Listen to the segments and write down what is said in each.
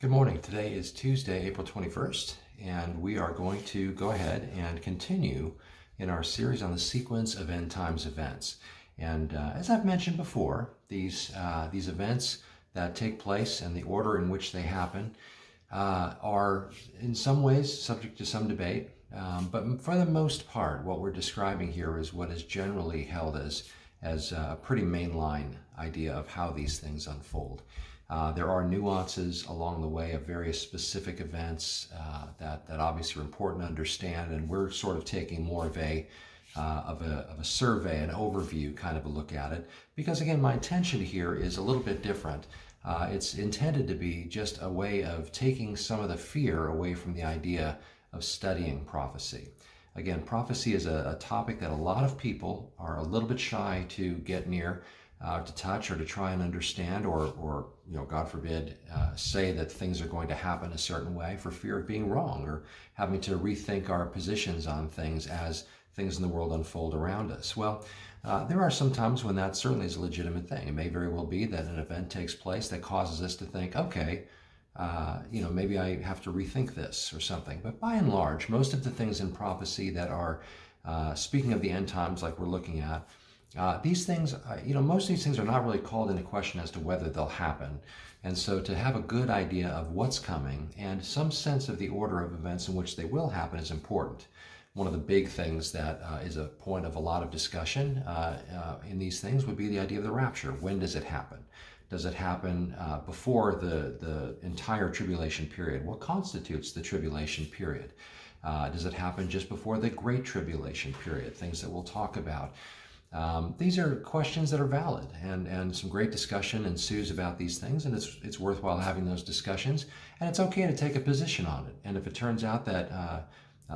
Good morning. Today is Tuesday, April 21st, and we are going to go ahead and continue in our series on the sequence of end times events. And uh, as I've mentioned before, these, uh, these events that take place and the order in which they happen uh, are in some ways subject to some debate. Um, but for the most part, what we're describing here is what is generally held as, as a pretty mainline idea of how these things unfold. Uh, there are nuances along the way of various specific events uh, that, that obviously are important to understand, and we're sort of taking more of a, uh, of, a, of a survey, an overview kind of a look at it, because again, my intention here is a little bit different. Uh, it's intended to be just a way of taking some of the fear away from the idea of studying prophecy. Again, prophecy is a, a topic that a lot of people are a little bit shy to get near uh, to touch or to try and understand or, or you know, God forbid, uh, say that things are going to happen a certain way for fear of being wrong or having to rethink our positions on things as things in the world unfold around us. Well, uh, there are some times when that certainly is a legitimate thing. It may very well be that an event takes place that causes us to think, okay, uh, you know, maybe I have to rethink this or something. But by and large, most of the things in prophecy that are uh, speaking of the end times, like we're looking at, uh, these things, uh, you know, most of these things are not really called into question as to whether they'll happen. And so to have a good idea of what's coming and some sense of the order of events in which they will happen is important. One of the big things that uh, is a point of a lot of discussion uh, uh, in these things would be the idea of the rapture. When does it happen? Does it happen uh, before the, the entire tribulation period? What constitutes the tribulation period? does it happen just before the Great Tribulation period? Things that we'll talk about. Um, these are questions that are valid, and, and some great discussion ensues about these things, and it's, it's worthwhile having those discussions, and it's okay to take a position on it. And if it turns out that, uh,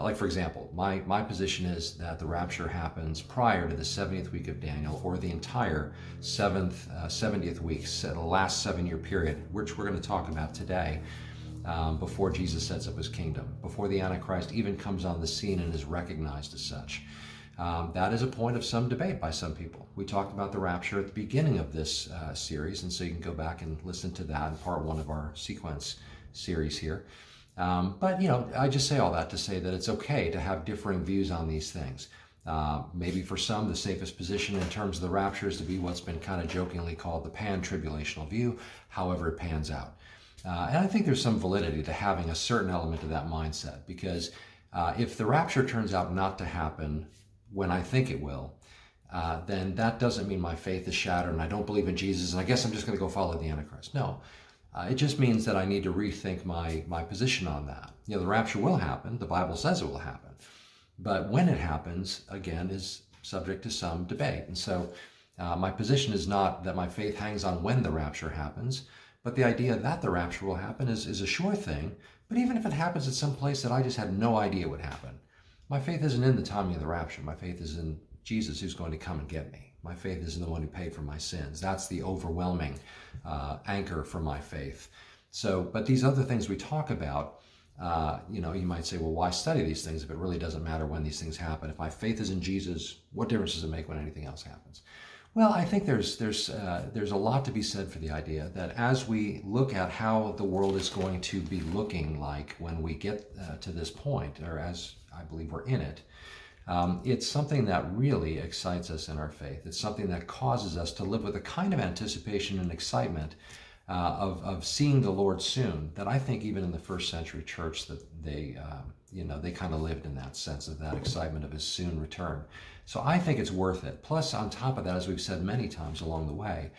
like for example, my, my position is that the rapture happens prior to the 70th week of Daniel, or the entire seventh, uh, 70th week, the last seven year period, which we're going to talk about today. Um, before Jesus sets up his kingdom, before the Antichrist even comes on the scene and is recognized as such. Um, that is a point of some debate by some people. We talked about the rapture at the beginning of this uh, series, and so you can go back and listen to that in part one of our sequence series here. Um, but, you know, I just say all that to say that it's okay to have differing views on these things. Uh, maybe for some, the safest position in terms of the rapture is to be what's been kind of jokingly called the pan-tribulational view, however it pans out. Uh, and I think there's some validity to having a certain element of that mindset because uh, if the rapture turns out not to happen when I think it will, uh, then that doesn't mean my faith is shattered and I don't believe in Jesus and I guess I'm just going to go follow the Antichrist. No, uh, it just means that I need to rethink my, my position on that. You know, the rapture will happen. The Bible says it will happen. But when it happens, again, is subject to some debate. And so uh, my position is not that my faith hangs on when the rapture happens, but the idea that the rapture will happen is, is a sure thing. But even if it happens at some place that I just had no idea would happen, my faith isn't in the timing of the rapture. My faith is in Jesus who's going to come and get me. My faith is in the one who paid for my sins. That's the overwhelming uh, anchor for my faith. So, but these other things we talk about, uh, you know, you might say, well, why study these things if it really doesn't matter when these things happen? If my faith is in Jesus, what difference does it make when anything else happens? Well, I think there's there's uh, there's a lot to be said for the idea that as we look at how the world is going to be looking like when we get uh, to this point, or as I believe we're in it. Um, it's something that really excites us in our faith. It's something that causes us to live with a kind of anticipation and excitement uh, of, of seeing the Lord soon that I think even in the first century church that they, uh, you know, they kind of lived in that sense of that excitement of his soon return. So I think it's worth it. Plus, on top of that, as we've said many times along the way,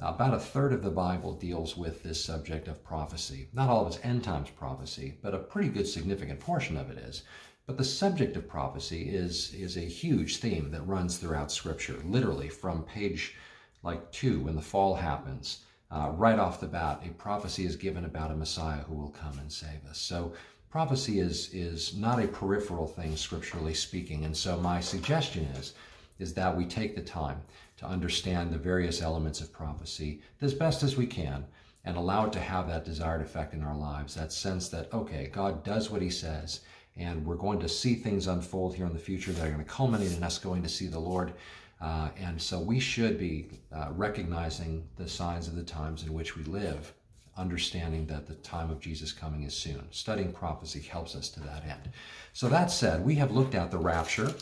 about a third of the Bible deals with this subject of prophecy. Not all of it's end times prophecy, but a pretty good significant portion of it is. But the subject of prophecy is, is a huge theme that runs throughout Scripture, literally from page like two, when the fall happens, uh, right off the bat, a prophecy is given about a Messiah who will come and save us. So prophecy is, is not a peripheral thing, scripturally speaking. And so my suggestion is, is that we take the time to understand the various elements of prophecy as best as we can and allow it to have that desired effect in our lives, that sense that, okay, God does what he says, and we're going to see things unfold here in the future that are going to culminate in us going to see the Lord. Uh, and so we should be uh, recognizing the signs of the times in which we live understanding that the time of Jesus coming is soon. Studying prophecy helps us to that end. So that said, we have looked at the rapture.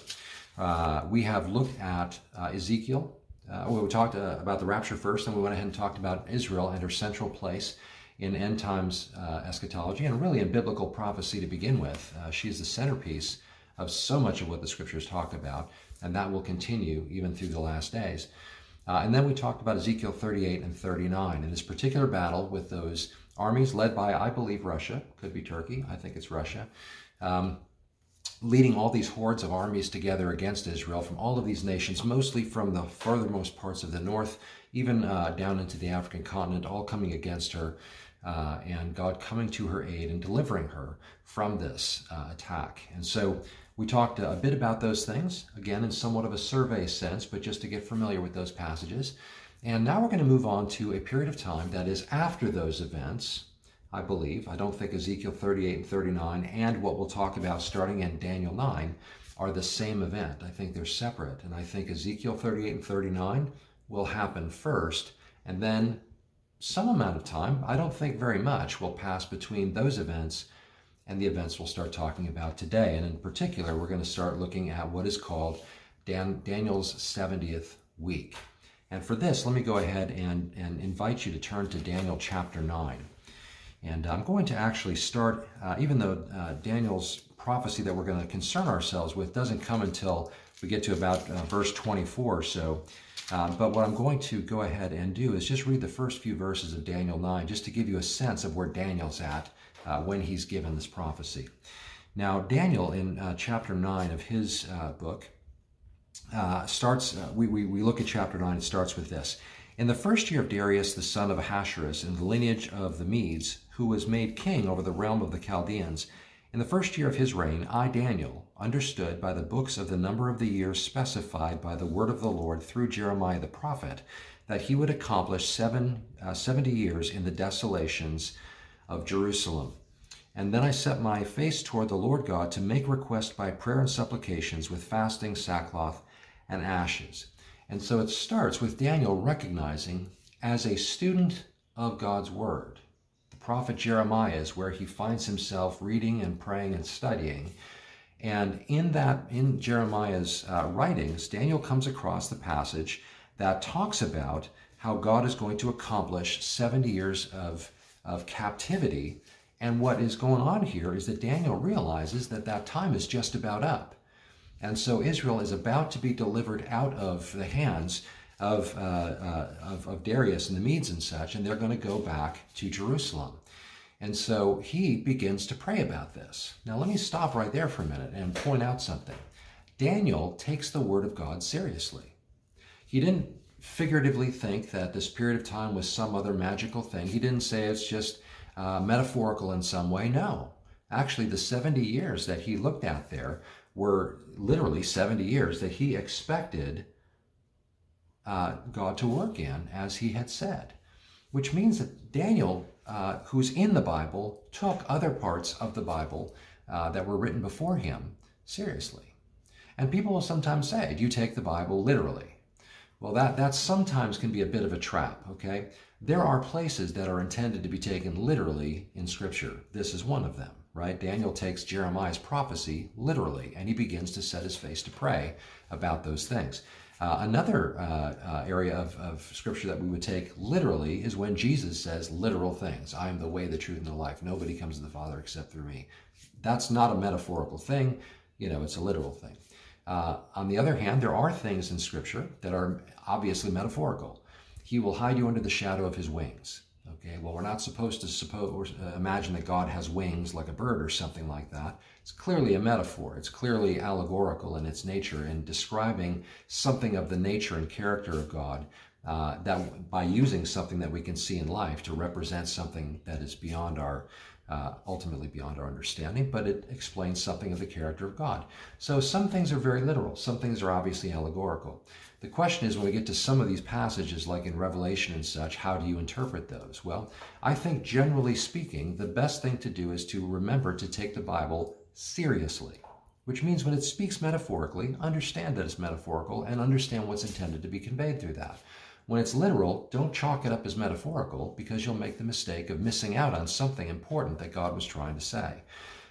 Uh, we have looked at uh, Ezekiel. Uh, we talked uh, about the rapture first, and we went ahead and talked about Israel and her central place in end times uh, eschatology and really in biblical prophecy to begin with. Uh, she is the centerpiece of so much of what the scriptures talk about, and that will continue even through the last days. Uh, and then we talked about Ezekiel 38 and 39 in this particular battle with those armies led by, I believe, Russia, could be Turkey, I think it's Russia, um, leading all these hordes of armies together against Israel from all of these nations, mostly from the furthermost parts of the north, even uh, down into the African continent, all coming against her uh, and God coming to her aid and delivering her from this uh, attack. And so we talked a bit about those things, again, in somewhat of a survey sense, but just to get familiar with those passages. And now we're going to move on to a period of time that is after those events, I believe. I don't think Ezekiel 38 and 39 and what we'll talk about starting in Daniel 9 are the same event. I think they're separate. And I think Ezekiel 38 and 39 will happen first, and then some amount of time, I don't think very much, will pass between those events and the events we'll start talking about today. And in particular, we're going to start looking at what is called Dan, Daniel's 70th week. And for this, let me go ahead and, and invite you to turn to Daniel chapter 9. And I'm going to actually start, uh, even though uh, Daniel's prophecy that we're going to concern ourselves with doesn't come until we get to about uh, verse 24 or so. Uh, but what I'm going to go ahead and do is just read the first few verses of Daniel 9 just to give you a sense of where Daniel's at uh, when he's given this prophecy. Now, Daniel in uh, chapter 9 of his uh, book uh, starts, uh, we, we, we look at chapter 9, it starts with this. In the first year of Darius, the son of Ahasuerus, in the lineage of the Medes, who was made king over the realm of the Chaldeans, in the first year of his reign, I, Daniel, understood by the books of the number of the years specified by the word of the Lord through Jeremiah the prophet that he would accomplish seven, uh, 70 years in the desolations of Jerusalem. And then I set my face toward the Lord God to make request by prayer and supplications with fasting, sackcloth, and ashes. And so it starts with Daniel recognizing as a student of God's word prophet Jeremiah is where he finds himself reading and praying and studying. And in that, in Jeremiah's uh, writings, Daniel comes across the passage that talks about how God is going to accomplish 70 years of, of captivity. And what is going on here is that Daniel realizes that that time is just about up. And so Israel is about to be delivered out of the hands of, uh, uh, of, of Darius and the Medes and such, and they're going to go back to Jerusalem. And so he begins to pray about this. Now, let me stop right there for a minute and point out something. Daniel takes the word of God seriously. He didn't figuratively think that this period of time was some other magical thing. He didn't say it's just uh, metaphorical in some way. No. Actually, the 70 years that he looked at there were literally 70 years that he expected uh, God to work in as he had said, which means that Daniel, uh, who's in the Bible, took other parts of the Bible uh, that were written before him seriously. And people will sometimes say, Do you take the Bible literally? Well, that, that sometimes can be a bit of a trap, okay? There are places that are intended to be taken literally in Scripture. This is one of them, right? Daniel takes Jeremiah's prophecy literally, and he begins to set his face to pray about those things. Uh, another uh, uh, area of, of scripture that we would take literally is when Jesus says literal things. I am the way, the truth, and the life. Nobody comes to the Father except through me. That's not a metaphorical thing. You know, it's a literal thing. Uh, on the other hand, there are things in scripture that are obviously metaphorical. He will hide you under the shadow of his wings. Okay, well, we're not supposed to suppose, uh, imagine that God has wings like a bird or something like that. It's clearly a metaphor. It's clearly allegorical in its nature and describing something of the nature and character of God uh, that by using something that we can see in life to represent something that is beyond our, uh, ultimately beyond our understanding, but it explains something of the character of God. So some things are very literal. Some things are obviously allegorical. The question is when we get to some of these passages, like in Revelation and such, how do you interpret those? Well, I think generally speaking, the best thing to do is to remember to take the Bible seriously, which means when it speaks metaphorically, understand that it's metaphorical and understand what's intended to be conveyed through that. When it's literal, don't chalk it up as metaphorical because you'll make the mistake of missing out on something important that God was trying to say.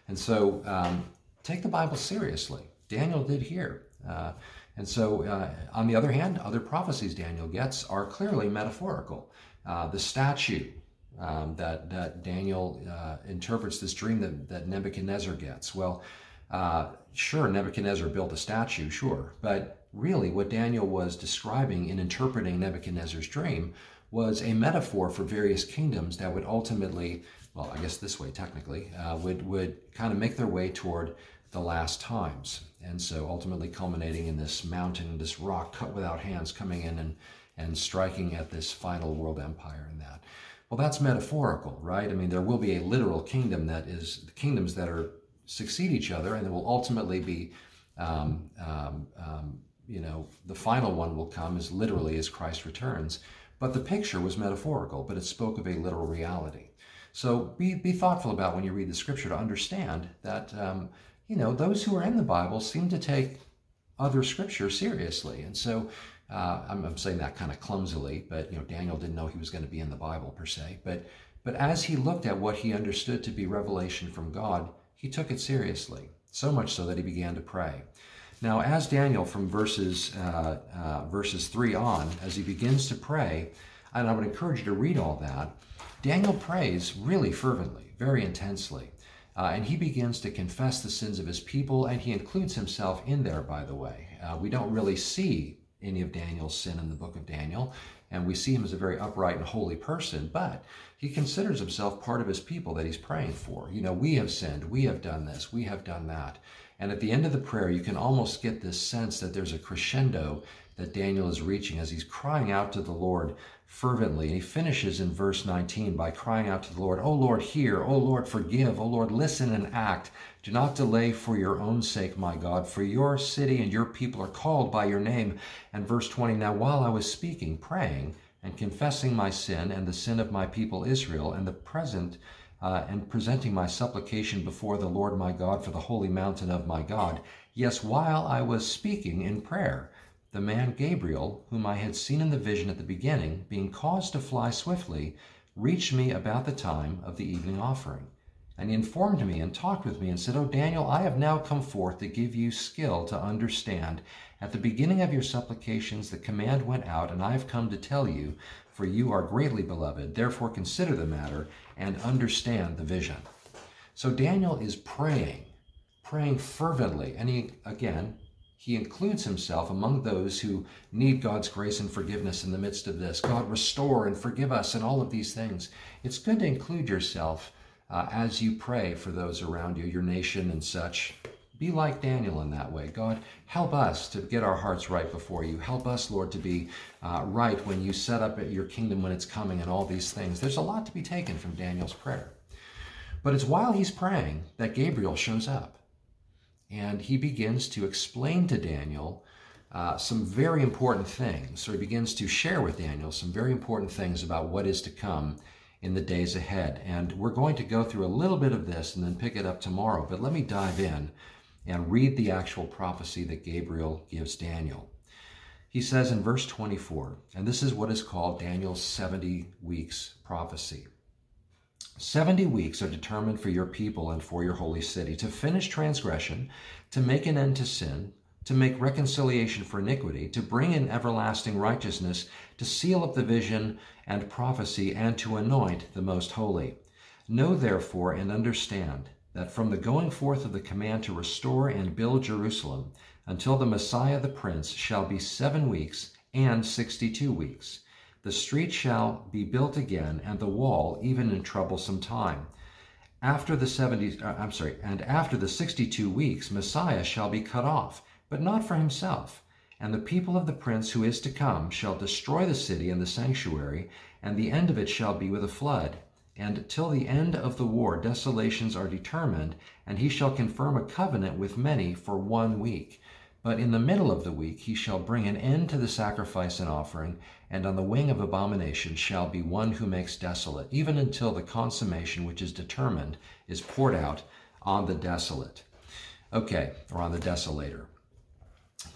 And so um, take the Bible seriously. Daniel did here. Uh, and so, uh, on the other hand, other prophecies Daniel gets are clearly metaphorical. Uh, the statue um, that, that Daniel uh, interprets this dream that, that Nebuchadnezzar gets. Well, uh, sure, Nebuchadnezzar built a statue, sure, but really what Daniel was describing in interpreting Nebuchadnezzar's dream was a metaphor for various kingdoms that would ultimately, well, I guess this way technically, uh, would, would kind of make their way toward the last times. And so ultimately culminating in this mountain, this rock cut without hands coming in and, and striking at this final world empire and that. Well, that's metaphorical, right? I mean, there will be a literal kingdom that is kingdoms that are succeed each other, and there will ultimately be, um, um, um, you know, the final one will come as literally as Christ returns. But the picture was metaphorical, but it spoke of a literal reality. So be, be thoughtful about when you read the scripture to understand that, um, you know, those who are in the Bible seem to take other scripture seriously. And so uh, I'm, I'm, saying that kind of clumsily, but, you know, Daniel didn't know he was going to be in the Bible per se. But, but as he looked at what he understood to be revelation from God, he took it seriously, so much so that he began to pray. Now, as Daniel from verses, uh, uh, verses 3 on, as he begins to pray, and I would encourage you to read all that, Daniel prays really fervently, very intensely. Uh, and he begins to confess the sins of his people, and he includes himself in there, by the way. Uh, we don't really see any of Daniel's sin in the book of Daniel, and we see him as a very upright and holy person, but he considers himself part of his people that he's praying for. You know, we have sinned, we have done this, we have done that. And at the end of the prayer, you can almost get this sense that there's a crescendo that Daniel is reaching as he's crying out to the Lord fervently. And he finishes in verse 19 by crying out to the Lord, O Lord, hear, O Lord, forgive, O Lord, listen and act. Do not delay for your own sake, my God, for your city and your people are called by your name. And verse 20, now while I was speaking, praying, and confessing my sin and the sin of my people Israel, and the present uh, and presenting my supplication before the Lord my God for the holy mountain of my God. Yes, while I was speaking in prayer, the man Gabriel, whom I had seen in the vision at the beginning, being caused to fly swiftly, reached me about the time of the evening offering. And he informed me and talked with me and said, O Daniel, I have now come forth to give you skill to understand. At the beginning of your supplications, the command went out, and I have come to tell you, for you are greatly beloved. Therefore, consider the matter and understand the vision. So Daniel is praying, praying fervently. And he, again, he includes himself among those who need God's grace and forgiveness in the midst of this. God, restore and forgive us and all of these things. It's good to include yourself uh, as you pray for those around you, your nation and such. Be like Daniel in that way. God, help us to get our hearts right before you. Help us, Lord, to be uh, right when you set up your kingdom when it's coming and all these things. There's a lot to be taken from Daniel's prayer. But it's while he's praying that Gabriel shows up and he begins to explain to Daniel uh, some very important things. So he begins to share with Daniel some very important things about what is to come in the days ahead. And we're going to go through a little bit of this and then pick it up tomorrow. But let me dive in and read the actual prophecy that Gabriel gives Daniel. He says in verse 24, and this is what is called Daniel's 70 weeks prophecy. 70 weeks are determined for your people and for your holy city to finish transgression, to make an end to sin, to make reconciliation for iniquity, to bring in everlasting righteousness, to seal up the vision and prophecy, and to anoint the most holy. Know therefore and understand that from the going forth of the command to restore and build Jerusalem until the Messiah the Prince shall be seven weeks and sixty two weeks the street shall be built again, and the wall even in troublesome time. After the 70, uh, I'm sorry, and after the 62 weeks, Messiah shall be cut off, but not for himself. And the people of the prince who is to come shall destroy the city and the sanctuary, and the end of it shall be with a flood. And till the end of the war, desolations are determined, and he shall confirm a covenant with many for one week. But in the middle of the week he shall bring an end to the sacrifice and offering, and on the wing of abomination shall be one who makes desolate, even until the consummation which is determined is poured out on the desolate. Okay, or on the desolator.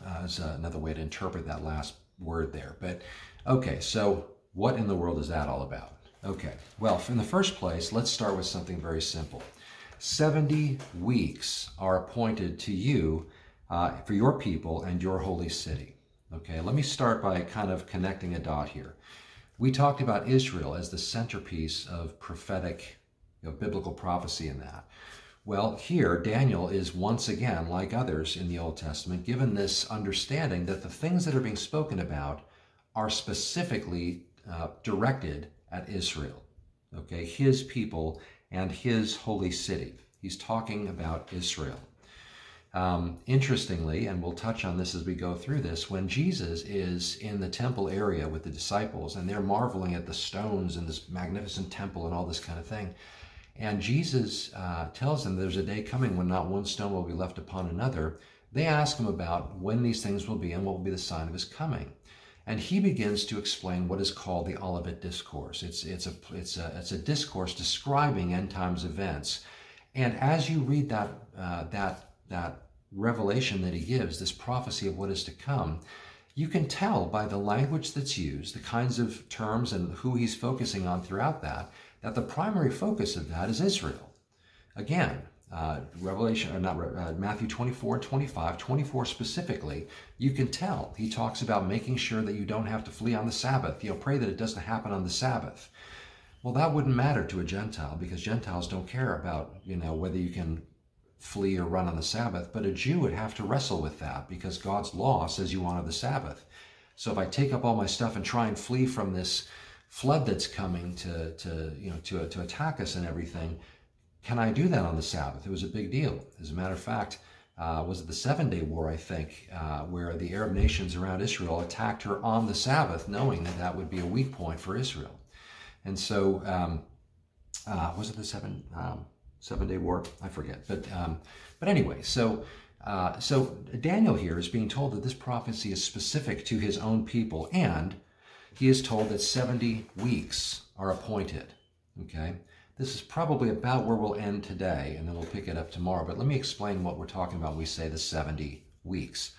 Uh, is another way to interpret that last word there. But Okay, so what in the world is that all about? Okay, well, in the first place, let's start with something very simple. 70 weeks are appointed to you uh, for your people and your holy city. Okay, let me start by kind of connecting a dot here. We talked about Israel as the centerpiece of prophetic, you know, biblical prophecy in that. Well, here, Daniel is once again, like others in the Old Testament, given this understanding that the things that are being spoken about are specifically uh, directed at Israel, okay, his people and his holy city. He's talking about Israel. Um, interestingly, and we'll touch on this as we go through this, when Jesus is in the temple area with the disciples and they're marveling at the stones and this magnificent temple and all this kind of thing, and Jesus uh, tells them there's a day coming when not one stone will be left upon another, they ask him about when these things will be and what will be the sign of his coming. And he begins to explain what is called the Olivet Discourse. It's, it's, a, it's, a, it's a discourse describing end times events. And as you read that, uh, that that revelation that he gives, this prophecy of what is to come, you can tell by the language that's used, the kinds of terms and who he's focusing on throughout that, that the primary focus of that is Israel. Again, uh, Revelation, or not uh, Matthew 24 25, 24 specifically, you can tell. He talks about making sure that you don't have to flee on the Sabbath. You know, pray that it doesn't happen on the Sabbath. Well, that wouldn't matter to a Gentile because Gentiles don't care about, you know, whether you can flee or run on the Sabbath, but a Jew would have to wrestle with that because God's law says you honor the Sabbath. So if I take up all my stuff and try and flee from this flood that's coming to, to you know to, to attack us and everything, can I do that on the Sabbath? It was a big deal. As a matter of fact, uh, was it the Seven Day War, I think, uh, where the Arab nations around Israel attacked her on the Sabbath, knowing that that would be a weak point for Israel. And so, um, uh, was it the Seven? Um, Seven Day War, I forget. But um, but anyway, so uh, so Daniel here is being told that this prophecy is specific to his own people, and he is told that 70 weeks are appointed. Okay, this is probably about where we'll end today, and then we'll pick it up tomorrow. But let me explain what we're talking about when we say the 70 weeks.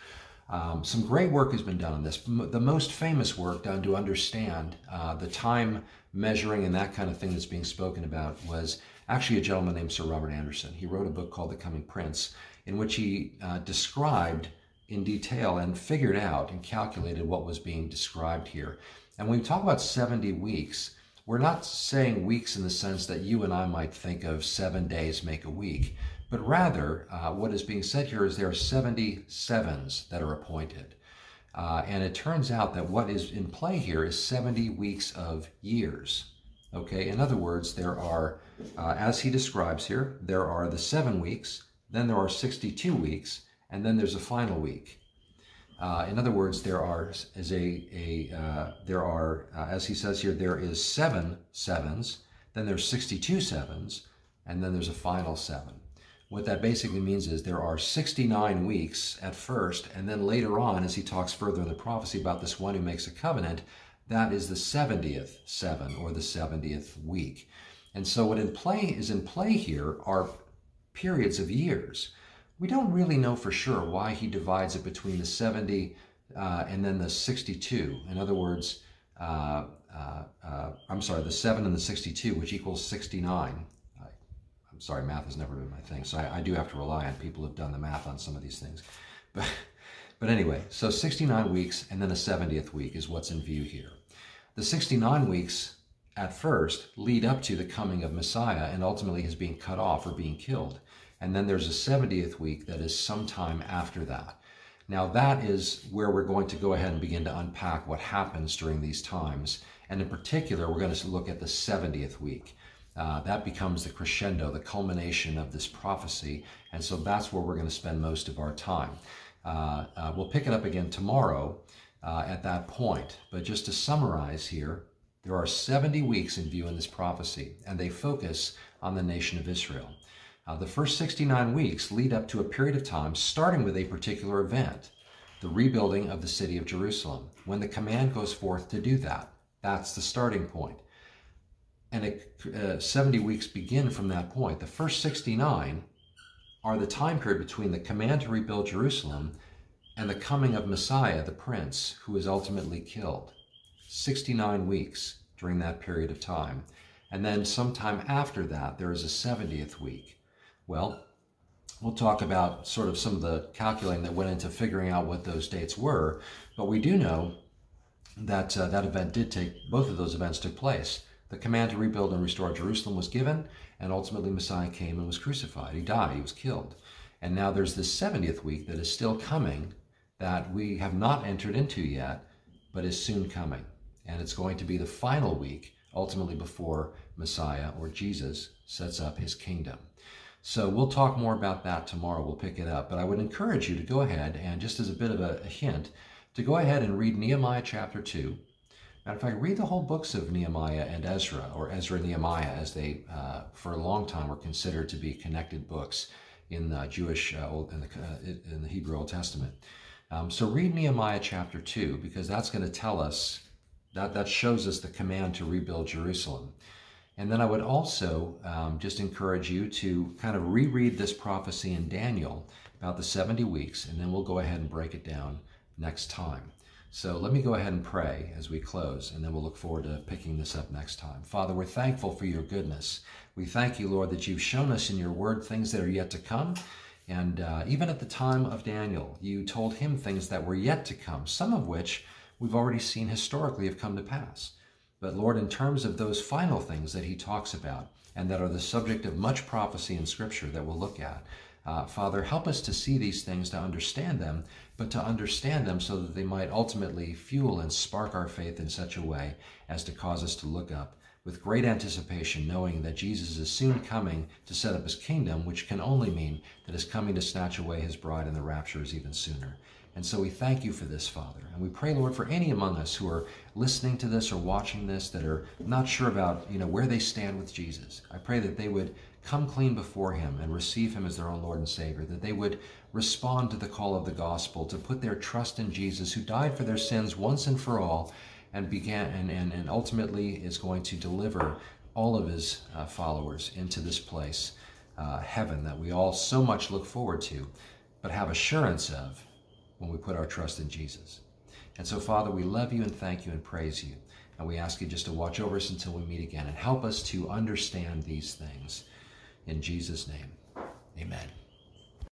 Um, some great work has been done on this. The most famous work done to understand uh, the time measuring and that kind of thing that's being spoken about was actually a gentleman named Sir Robert Anderson. He wrote a book called The Coming Prince, in which he uh, described in detail and figured out and calculated what was being described here. And when we talk about 70 weeks, we're not saying weeks in the sense that you and I might think of seven days make a week, but rather uh, what is being said here is there are 70 sevens that are appointed. Uh, and it turns out that what is in play here is 70 weeks of years. Okay, in other words, there are, uh, as he describes here, there are the seven weeks, then there are 62 weeks, and then there's a final week. Uh, in other words, there are is a, a uh, there are uh, as he says here, there is seven sevens, then there's 62 sevens, and then there's a final seven. What that basically means is there are 69 weeks at first, and then later on, as he talks further in the prophecy about this one who makes a covenant, that is the 70th seven or the 70th week. And so what in play is in play here are periods of years. We don't really know for sure why he divides it between the 70 uh, and then the 62. In other words, uh, uh, uh I'm sorry, the 7 and the 62, which equals 69. I, am sorry, math has never been my thing, so I, I do have to rely on people who've done the math on some of these things. But, but anyway, so 69 weeks and then a 70th week is what's in view here. The 69 weeks at first lead up to the coming of Messiah and ultimately his being cut off or being killed. And then there's a 70th week that is sometime after that. Now, that is where we're going to go ahead and begin to unpack what happens during these times. And in particular, we're going to look at the 70th week. Uh, that becomes the crescendo, the culmination of this prophecy. And so that's where we're going to spend most of our time. Uh, uh, we'll pick it up again tomorrow uh, at that point. But just to summarize here, there are 70 weeks in view in this prophecy, and they focus on the nation of Israel. Uh, the first 69 weeks lead up to a period of time starting with a particular event, the rebuilding of the city of Jerusalem, when the command goes forth to do that. That's the starting point. And it, uh, 70 weeks begin from that point. The first 69 are the time period between the command to rebuild Jerusalem and the coming of Messiah, the prince, who is ultimately killed. 69 weeks during that period of time. And then sometime after that, there is a 70th week. Well, we'll talk about sort of some of the calculating that went into figuring out what those dates were. But we do know that uh, that event did take, both of those events took place. The command to rebuild and restore Jerusalem was given, and ultimately Messiah came and was crucified. He died, he was killed. And now there's this 70th week that is still coming that we have not entered into yet, but is soon coming. And it's going to be the final week, ultimately before Messiah or Jesus sets up his kingdom. So we'll talk more about that tomorrow. We'll pick it up. But I would encourage you to go ahead and, just as a bit of a, hint, to go ahead and read Nehemiah chapter 2. Matter of fact, read the whole books of Nehemiah and Ezra, or Ezra and Nehemiah, as they, uh, for a long time, were considered to be connected books in the Jewish, uh, Old, in, the, uh, in the Hebrew Old Testament. Um, so read Nehemiah chapter 2, because that's going to tell us, that, that shows us the command to rebuild Jerusalem. And then I would also um, just encourage you to kind of reread this prophecy in Daniel about the 70 weeks, and then we'll go ahead and break it down next time. So let me go ahead and pray as we close, and then we'll look forward to picking this up next time. Father, we're thankful for your goodness. We thank you, Lord, that you've shown us in your word things that are yet to come. And uh, even at the time of Daniel, you told him things that were yet to come, some of which we've already seen historically have come to pass. But Lord, in terms of those final things that he talks about and that are the subject of much prophecy in Scripture that we'll look at, uh, Father, help us to see these things, to understand them, but to understand them so that they might ultimately fuel and spark our faith in such a way as to cause us to look up with great anticipation, knowing that Jesus is soon coming to set up his kingdom, which can only mean that his coming to snatch away his bride in the rapture is even sooner. And so we thank you for this, Father. And we pray, Lord, for any among us who are listening to this or watching this that are not sure about, you know, where they stand with Jesus. I pray that they would come clean before him and receive him as their own Lord and Savior, that they would respond to the call of the gospel, to put their trust in Jesus, who died for their sins once and for all, and began and, and, and ultimately is going to deliver all of his uh, followers into this place, uh, heaven, that we all so much look forward to, but have assurance of when we put our trust in Jesus. And so, Father, we love you and thank you and praise you. And we ask you just to watch over us until we meet again and help us to understand these things. In Jesus' name, amen.